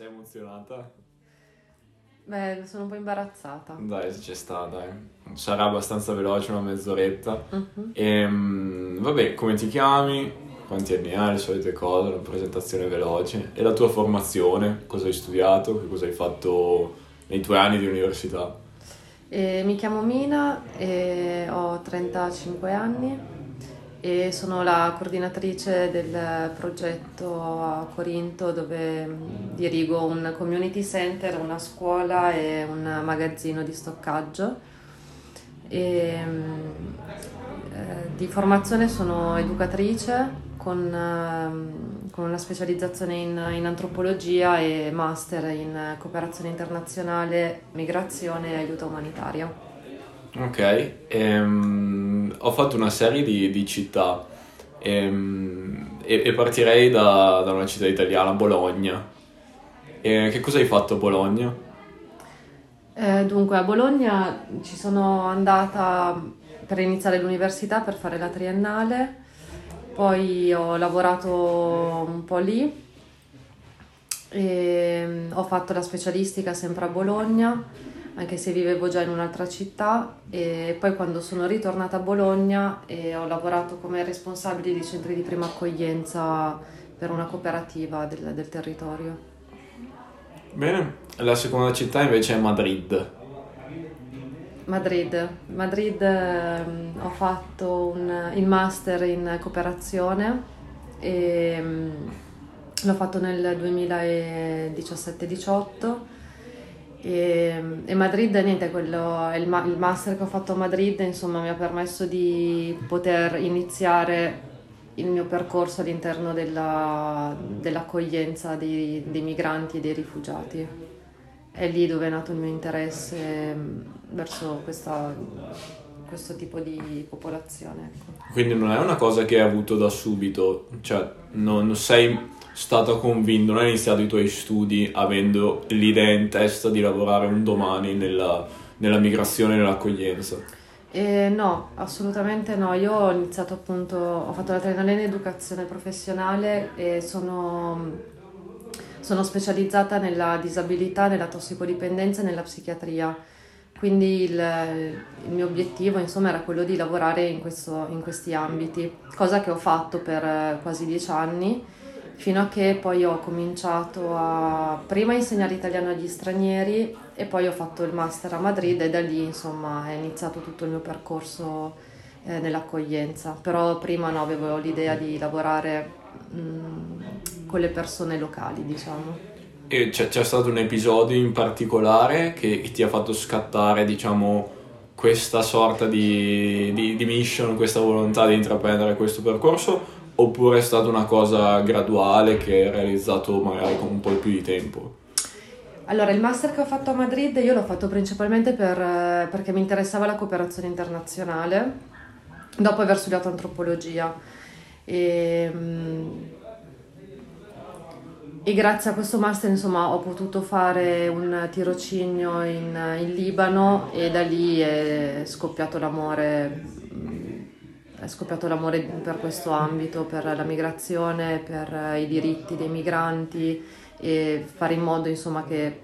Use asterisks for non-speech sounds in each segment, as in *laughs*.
Sei emozionata? Beh, sono un po' imbarazzata. Dai, c'è sta, dai. Sarà abbastanza veloce, una mezz'oretta. Uh-huh. E, vabbè, come ti chiami? Quanti anni hai? Le solite cose, una presentazione veloce. E la tua formazione? Cosa hai studiato? Che cosa hai fatto nei tuoi anni di università? Eh, mi chiamo Mina e ho 35 anni e sono la coordinatrice del progetto a Corinto dove mm, dirigo un community center, una scuola e un magazzino di stoccaggio. E, mm, eh, di formazione sono educatrice con, eh, con una specializzazione in, in, antropologia e master in cooperazione internazionale, migrazione e aiuto umanitario. Ok, ehm, ho fatto una serie di, di città ehm, e, e, partirei da, da, una città italiana, Bologna. E che cosa hai fatto a Bologna? Eh, dunque, a Bologna ci sono andata per iniziare l'università, per fare la triennale, poi ho lavorato un po' lì, e ho fatto la specialistica sempre a Bologna anche se vivevo già in un'altra città e poi quando sono ritornata a Bologna e ho lavorato come responsabile di centri di prima accoglienza per una cooperativa del, del territorio. Bene, la seconda città invece è Madrid. Madrid, Madrid eh, ho fatto un, il master in cooperazione e mm, l'ho fatto nel 2017-18 e, e, Madrid, niente, quello, il, il, master che ho fatto a Madrid, insomma, mi ha permesso di poter iniziare il mio percorso all'interno della, dell'accoglienza dei, dei, migranti e dei rifugiati. È lì dove è nato il mio interesse mm, verso questa, questo tipo di popolazione. Ecco. Quindi non è una cosa che hai avuto da subito, cioè non sei stato convinto, non hai iniziato i tuoi studi avendo l'idea in testa di lavorare un domani nella, nella migrazione e nell'accoglienza? Eh, no, assolutamente no. Io ho iniziato appunto, ho fatto la triennale in educazione professionale e sono, sono specializzata nella disabilità, nella tossicodipendenza e nella psichiatria. Quindi il, il, mio obiettivo insomma era quello di lavorare in, questo, in questi ambiti, cosa che ho fatto per quasi dieci anni fino a che poi ho cominciato a prima insegnare italiano agli stranieri e poi ho fatto il master a Madrid e da lì insomma è iniziato tutto il mio percorso eh, nell'accoglienza, però prima no, avevo l'idea di lavorare mh, mm, con le persone locali diciamo. E c'è, c'è, stato un episodio in particolare che, ti ha fatto scattare diciamo questa sorta di, di, di mission, questa volontà di intraprendere questo percorso oppure è stata una cosa graduale che hai realizzato magari con un po' più di tempo? Allora, il master che ho fatto a Madrid io l'ho fatto principalmente per, perché mi interessava la cooperazione internazionale, dopo aver studiato antropologia. E, e grazie a questo master insomma, ho potuto fare un tirocinio in, in Libano e da lì è scoppiato l'amore è scoppiato l'amore per questo ambito, per la migrazione, per i diritti dei migranti e fare in modo, insomma, che,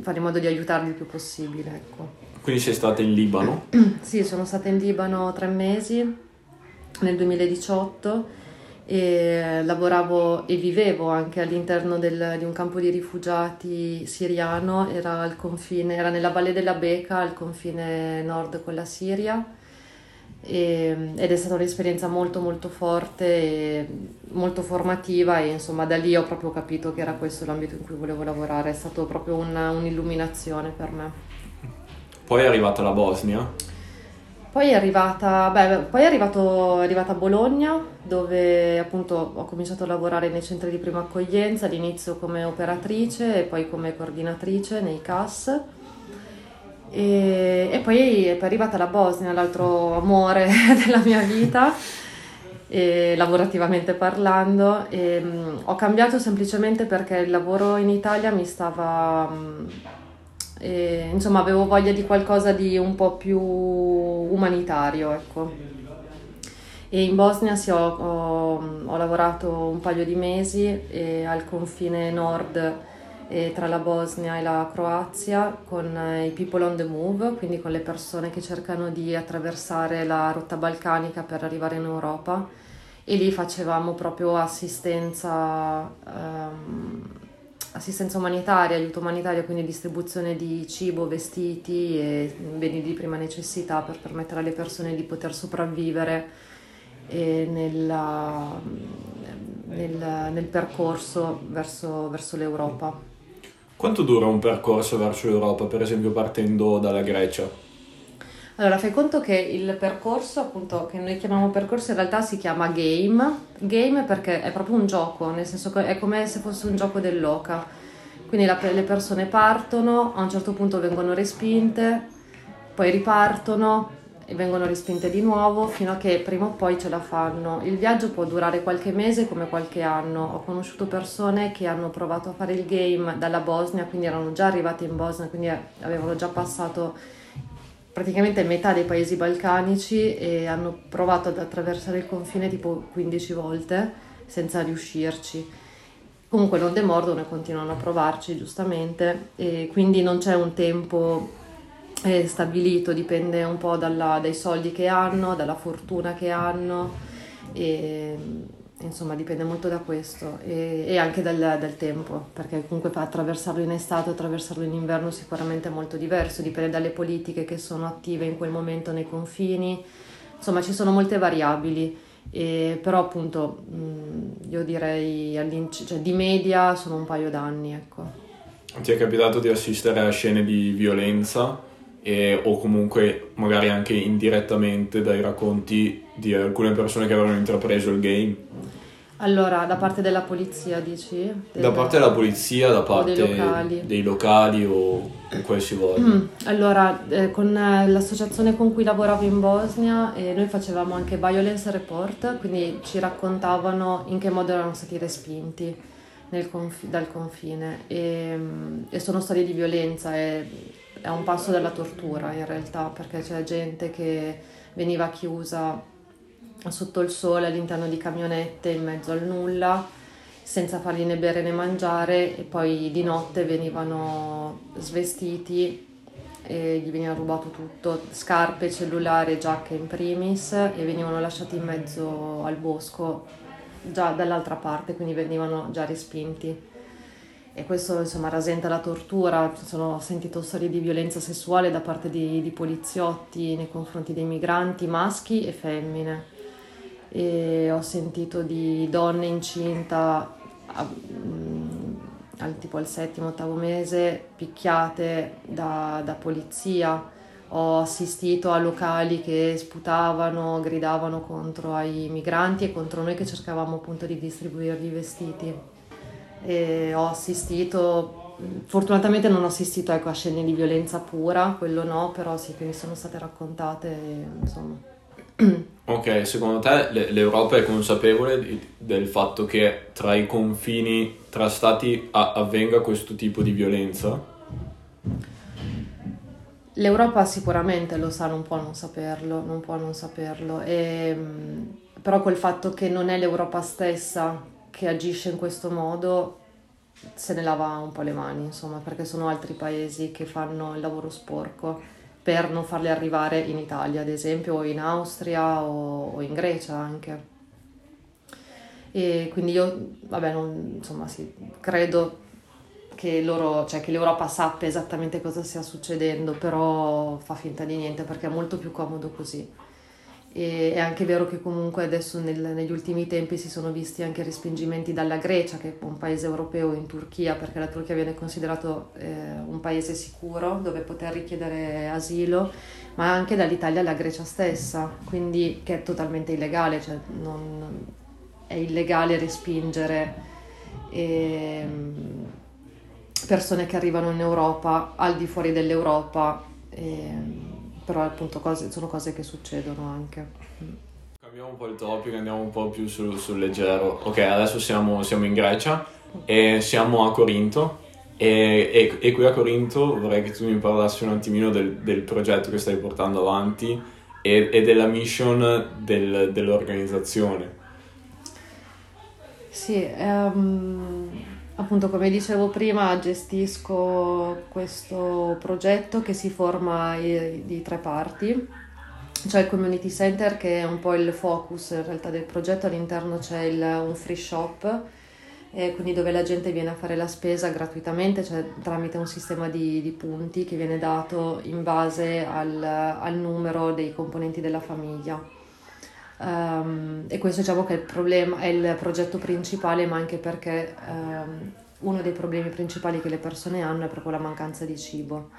fare in modo di aiutarli il più possibile. Ecco. Quindi sei stata in Libano? *clears throat* sì, sono stata in Libano tre mesi nel 2018 e lavoravo e vivevo anche all'interno del, di un campo di rifugiati siriano, era, al confine, era nella Valle della Beca, al confine nord con la Siria e, ed è stata un'esperienza molto molto forte e molto formativa e insomma da lì ho proprio capito che era questo l'ambito in cui volevo lavorare, è stato proprio una, un'illuminazione per me. Poi è arrivata la Bosnia? Poi è arrivata, beh, poi è, arrivato, è arrivata a Bologna dove appunto ho cominciato a lavorare nei centri di prima accoglienza, all'inizio come operatrice e poi come coordinatrice nei CAS e, e poi è arrivata la Bosnia, l'altro amore *laughs* della mia vita, e, lavorativamente parlando. E, mh, ho cambiato semplicemente perché il lavoro in Italia mi stava... Mh, e, insomma, avevo voglia di qualcosa di un po' più umanitario, ecco. E in Bosnia sì, ho, ho, ho, lavorato un paio di mesi al confine nord e tra la Bosnia e la Croazia con eh, i People on the Move, quindi con le persone che cercano di attraversare la rotta balcanica per arrivare in Europa e lì facevamo proprio assistenza, ehm, assistenza umanitaria, aiuto umanitario, quindi distribuzione di cibo, vestiti e beni di prima necessità per permettere alle persone di poter sopravvivere nella, nel, nel, percorso verso, verso l'Europa. Quanto dura un percorso verso l'Europa, per esempio partendo dalla Grecia? Allora, fai conto che il percorso, appunto, che noi chiamiamo percorso, in realtà si chiama game. Game perché è proprio un gioco, nel senso che è come se fosse un gioco dell'oca. Quindi la, le persone partono, a un certo punto vengono respinte, poi ripartono, e vengono respinte di nuovo fino a che prima o poi ce la fanno. Il viaggio può durare qualche mese come qualche anno. Ho conosciuto persone che hanno provato a fare il game dalla Bosnia, quindi erano già arrivate in Bosnia, quindi avevano già passato praticamente metà dei paesi balcanici e hanno provato ad attraversare il confine tipo 15 volte senza riuscirci. Comunque non demordono e continuano a provarci giustamente e quindi non c'è un tempo è stabilito, dipende un po' dalla, dai soldi che hanno, dalla fortuna che hanno, e, insomma dipende molto da questo e, e anche dal, dal, tempo, perché comunque attraversarlo in estate attraversarlo in inverno sicuramente è molto diverso, dipende dalle politiche che sono attive in quel momento nei confini, insomma ci sono molte variabili. E, però appunto io direi cioè, di media sono un paio d'anni ecco. Ti è capitato di assistere a scene di violenza e, o comunque magari anche indirettamente dai racconti di alcune persone che avevano intrapreso il game. Allora, da parte della polizia dici? Del... Da parte della polizia, da parte dei locali, dei locali o qualsiasi. Mm, allora, eh, con eh, l'associazione con cui lavoravo in Bosnia eh, noi facevamo anche violence report, quindi ci raccontavano in che modo erano stati respinti conf- dal confine e, mm, e sono storie di violenza e è un passo dalla tortura in realtà, perché c'è gente che veniva chiusa sotto il sole all'interno di camionette in mezzo al nulla, senza fargli né bere né mangiare e poi di notte venivano svestiti e gli veniva rubato tutto, scarpe, cellulare, giacche in primis e venivano lasciati in mezzo al bosco già dall'altra parte, quindi venivano già respinti e questo insomma rasenta la tortura, sono, ho sentito storie di violenza sessuale da parte di, di, poliziotti nei confronti dei migranti maschi e femmine. E ho sentito di donne incinta a, mm, al, tipo al settimo, ottavo mese picchiate da, da polizia. Ho assistito a locali che sputavano, gridavano contro ai migranti e contro noi che cercavamo appunto di distribuirgli i vestiti e ho assistito, fortunatamente non ho assistito ecco, a scene di violenza pura, quello no, però sì che mi sono state raccontate, insomma. *clears throat* Ok, secondo te l'Europa è consapevole del fatto che tra i confini tra stati avvenga questo tipo di violenza? L'Europa sicuramente lo sa, non può non saperlo, non può non saperlo. E, però quel fatto che non è l'Europa stessa che agisce in questo modo se ne lava un po' le mani, insomma, perché sono altri paesi che fanno il lavoro sporco per non farli arrivare in Italia, ad esempio, o in Austria o, in Grecia anche. E quindi io, vabbè, non, insomma, sì, credo che, loro, cioè, che l'Europa sappia esattamente cosa stia succedendo, però fa finta di niente perché è molto più comodo così. E è anche vero che comunque adesso nel, negli ultimi tempi si sono visti anche respingimenti dalla Grecia, che è un paese europeo, in Turchia, perché la Turchia viene considerato eh, un paese sicuro dove poter richiedere asilo, ma anche dall'Italia alla Grecia stessa, quindi che è totalmente illegale, cioè non, è illegale respingere eh, persone che arrivano in Europa al di fuori dell'Europa. Eh, però appunto cose, sono cose che succedono anche. Cambiamo un po' il topic, andiamo un po' più sul, sul leggero. Ok, adesso siamo, siamo, in Grecia e siamo a Corinto e, e, e, qui a Corinto vorrei che tu mi parlassi un attimino del, del progetto che stai portando avanti e, e della mission del, dell'organizzazione. Sì, um, Appunto, come dicevo prima, gestisco questo progetto che si forma di tre parti. C'è il community center che è un po' il focus in realtà del progetto, all'interno c'è il, un free shop, eh, quindi dove la gente viene a fare la spesa gratuitamente, cioè tramite un sistema di, di punti che viene dato in base al, al numero dei componenti della famiglia. Um, e questo diciamo che è il problema, è il progetto principale, ma anche perché um, uno dei problemi principali che le persone hanno è proprio la mancanza di cibo.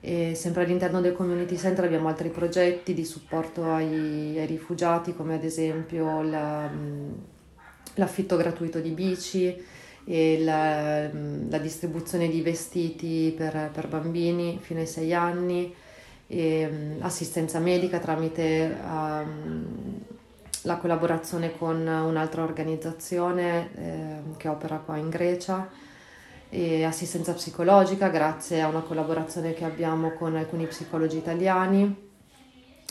E sempre all'interno del community center abbiamo altri progetti di supporto ai, ai rifugiati, come ad esempio la, l'affitto gratuito di bici e la, la distribuzione di vestiti per, per bambini fino ai 6 anni e assistenza medica tramite um, la collaborazione con un'altra organizzazione eh, che opera qua in Grecia e assistenza psicologica grazie a una collaborazione che abbiamo con alcuni psicologi italiani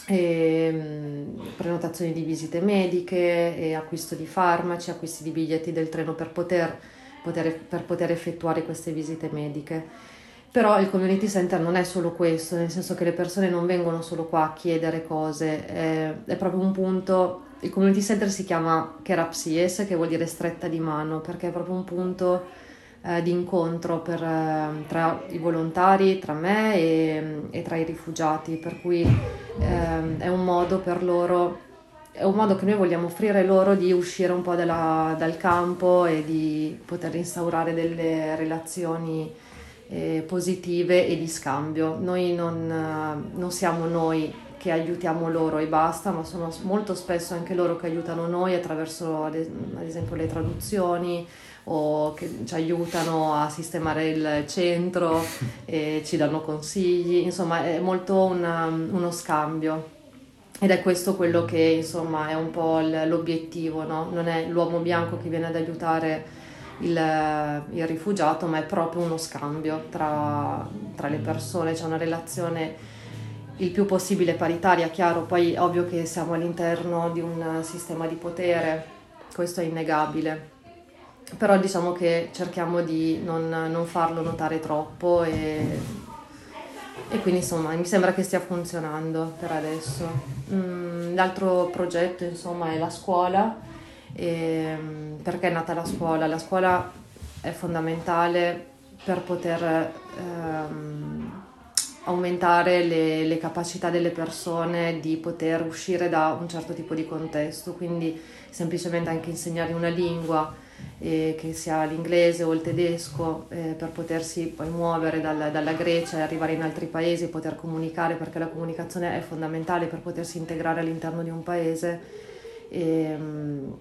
e, um, prenotazioni di visite mediche e acquisto di farmaci, acquisti di biglietti del treno per poter, poter, per poter effettuare queste visite mediche. Però il community center non è solo questo, nel senso che le persone non vengono solo qua a chiedere cose, è, è proprio un punto, il community center si chiama Kerapsies, che vuol dire stretta di mano, perché è proprio un punto eh, di incontro per, eh, tra i volontari, tra me e, e tra i rifugiati, per cui eh, è un modo per loro è un modo che noi vogliamo offrire loro di uscire un po' dalla, dal campo e di poter instaurare delle relazioni eh, positive e di scambio. Noi non, eh, non, siamo noi che aiutiamo loro e basta, ma sono molto spesso anche loro che aiutano noi attraverso ad, esempio le traduzioni o che ci aiutano a sistemare il centro *laughs* e ci danno consigli, insomma è molto una, uno scambio. Ed è questo quello che insomma è un po' l'obiettivo, no? non è l'uomo bianco che viene ad aiutare il, il rifugiato, ma è proprio uno scambio tra, tra le persone, c'è una relazione il più possibile paritaria, chiaro, poi ovvio che siamo all'interno di un sistema di potere, questo è innegabile, però diciamo che cerchiamo di non, non farlo notare troppo e, e, quindi insomma mi sembra che stia funzionando per adesso. Mm, l'altro progetto insomma è la scuola e, ehm, perché è nata la scuola? La scuola è fondamentale per poter ehm, aumentare le, le, capacità delle persone di poter uscire da un certo tipo di contesto, quindi semplicemente anche insegnare una lingua, eh, che sia l'inglese o il tedesco, eh, per potersi poi muovere dalla, dalla Grecia e arrivare in altri paesi e poter comunicare, perché la comunicazione è fondamentale per potersi integrare all'interno di un paese. E, ehm,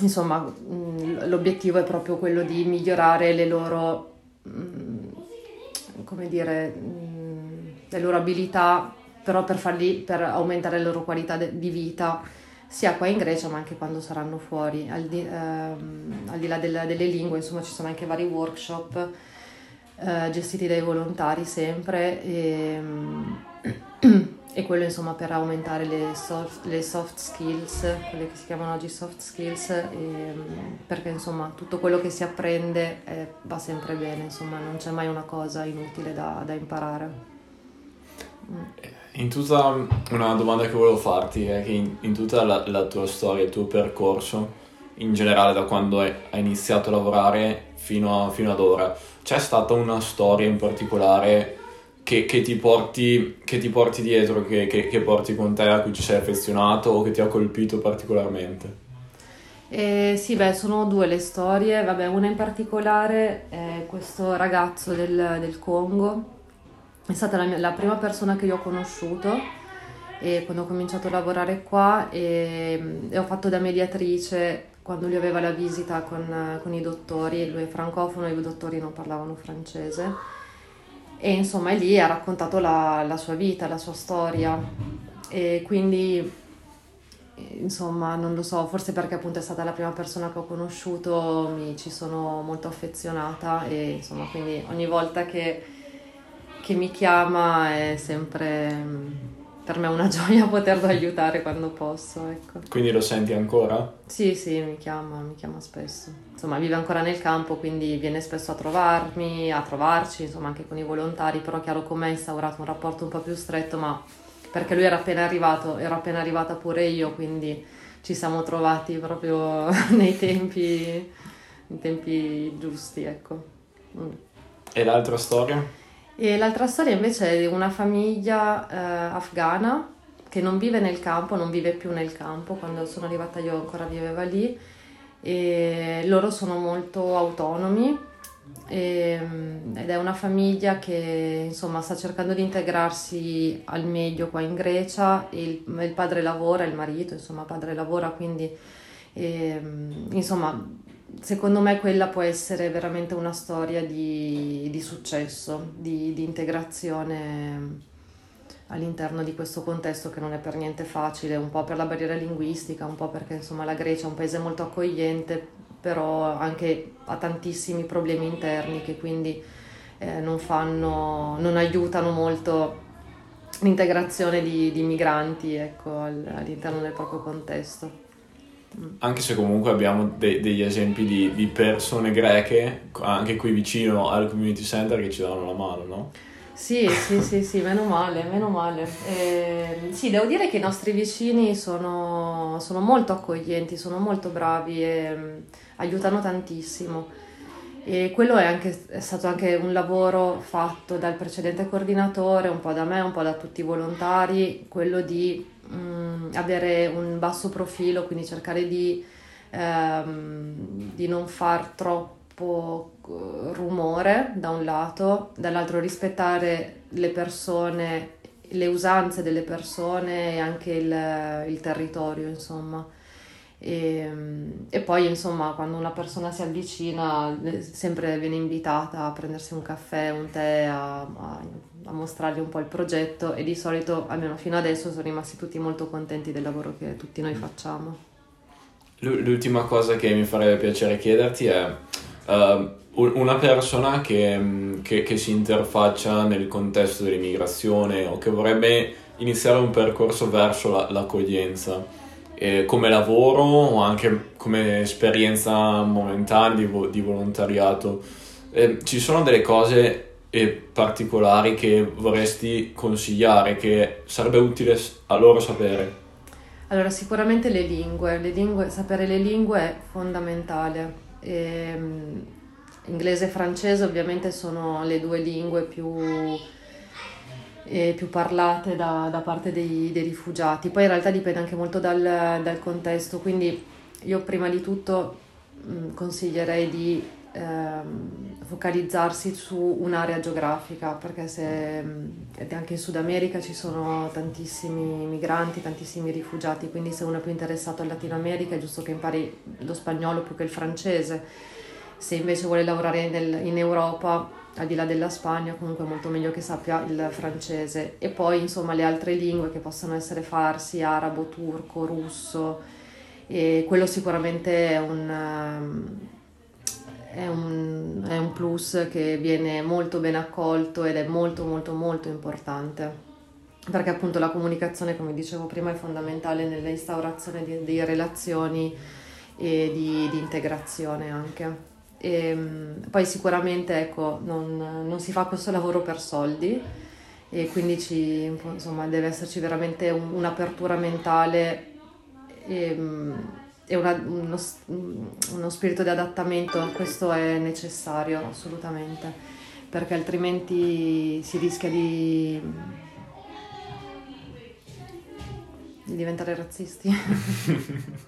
insomma, mm, l'obiettivo è proprio quello di migliorare le loro, mm, come dire, mm, le loro abilità, però per, farli, per aumentare la loro qualità di vita, sia qua in Grecia ma anche quando saranno fuori. Al di, ehm, al di là delle, delle lingue, insomma, ci sono anche vari workshop eh, gestiti dai volontari sempre. E, *clears throat* e quello insomma per aumentare le soft, le soft skills, quelle che si chiamano oggi soft skills, e, perché insomma tutto quello che si apprende eh, va sempre bene, insomma non c'è mai una cosa inutile da, da imparare. Mm. In tutta una domanda che volevo farti è che in, in tutta la, la, tua storia, il tuo percorso, in generale da quando hai, hai iniziato a lavorare fino, a, fino ad ora, c'è stata una storia in particolare che, che, ti porti, che, ti porti, dietro, che, che, porti con te, a cui ci sei affezionato o che ti ha colpito particolarmente? Eh, sì, beh, sono due le storie. Vabbè, una in particolare è questo ragazzo del, del Congo. È stata la, mia, la, prima persona che io ho conosciuto quando ho cominciato a lavorare qua e, e ho fatto da mediatrice quando lui aveva la visita con, con i dottori. Lui è francofono i dottori non parlavano francese e insomma lì ha raccontato la, la sua vita, la sua storia e quindi insomma non lo so, forse perché appunto è stata la prima persona che ho conosciuto mi ci sono molto affezionata e insomma quindi ogni volta che, che mi chiama è sempre per me è una *laughs* gioia poterlo aiutare quando posso, ecco. Quindi lo senti ancora? Sì, sì, mi chiama, mi chiama spesso. Insomma, vive ancora nel campo, quindi viene spesso a trovarmi, a trovarci, insomma, anche con i volontari, però chiaro con me ha instaurato un rapporto un po' più stretto, ma perché lui era appena arrivato, ero appena arrivata pure io, quindi ci siamo trovati proprio *laughs* nei tempi, nei tempi giusti, ecco. Mm. E l'altra storia? E l'altra storia invece è di una famiglia eh, afghana che non vive nel campo, non vive più nel campo, quando sono arrivata io ancora viveva lì. E loro sono molto autonomi. E, mm, ed è una famiglia che insomma sta cercando di integrarsi al meglio qua in Grecia. Il, il padre lavora, il marito insomma padre lavora quindi e, mm, insomma secondo me quella può essere veramente una storia di, di successo, di, di, integrazione all'interno di questo contesto che non è per niente facile, un po' per la barriera linguistica, un po' perché insomma la Grecia è un paese molto accogliente, però anche ha tantissimi problemi interni che quindi eh, non, fanno, non aiutano molto l'integrazione di, di migranti ecco, all'interno del proprio contesto. Anche se comunque abbiamo de- degli esempi di, di, persone greche, anche qui vicino al community center, che ci danno la mano, no? Sì, sì, sì, sì, meno male, meno male. Eh, sì, devo dire che i nostri vicini sono, sono molto accoglienti, sono molto bravi e um, aiutano tantissimo. E quello è, anche, è stato anche un lavoro fatto dal precedente coordinatore, un po' da me, un po' da tutti i volontari, quello di mh, mm, avere un basso profilo, quindi cercare di, ehm, di non far troppo eh, rumore da un lato, dall'altro rispettare le persone, le usanze delle persone e anche il, il territorio, insomma. E, e, poi insomma quando una persona si avvicina eh, sempre viene invitata a prendersi un caffè, un tè, a, a a mostrargli un po' il progetto e di solito, almeno fino adesso, sono rimasti tutti molto contenti del lavoro che tutti noi facciamo. L'ultima cosa che mi farebbe piacere chiederti è uh, una persona che, che, che, si interfaccia nel contesto dell'immigrazione o che vorrebbe iniziare un percorso verso la, l'accoglienza, eh, come lavoro o anche come esperienza momentanea di, vo- di volontariato. Eh, ci sono delle cose e particolari che vorresti consigliare, che sarebbe utile a loro sapere? Allora, sicuramente le lingue, le lingue sapere le lingue è fondamentale. E, ehm, inglese e francese ovviamente sono le due lingue più, eh, più parlate da, da parte dei, dei, rifugiati. Poi in realtà dipende anche molto dal, dal contesto, quindi io prima di tutto mh, mm, consiglierei di ehm, focalizzarsi su un'area geografica, perché se, anche in Sud America ci sono tantissimi migranti, tantissimi rifugiati, quindi se uno è più interessato al Latino America è giusto che impari lo spagnolo più che il francese. Se invece vuole lavorare nel, in Europa, al di là della Spagna, comunque è molto meglio che sappia il francese. E poi insomma le altre lingue che possono essere farsi, arabo, turco, russo, e quello sicuramente è un è un, è un plus che viene molto ben accolto ed è molto molto molto importante perché appunto la comunicazione, come dicevo prima, è fondamentale nell'instaurazione di, di relazioni e di, di integrazione anche. E, ehm, poi sicuramente ecco, non, non, si fa questo lavoro per soldi e quindi ci, insomma, deve esserci veramente un, un'apertura mentale. E, ehm, e una, uno, uno spirito di adattamento, questo è necessario assolutamente, perché altrimenti si rischia di, di diventare razzisti. *laughs* *laughs*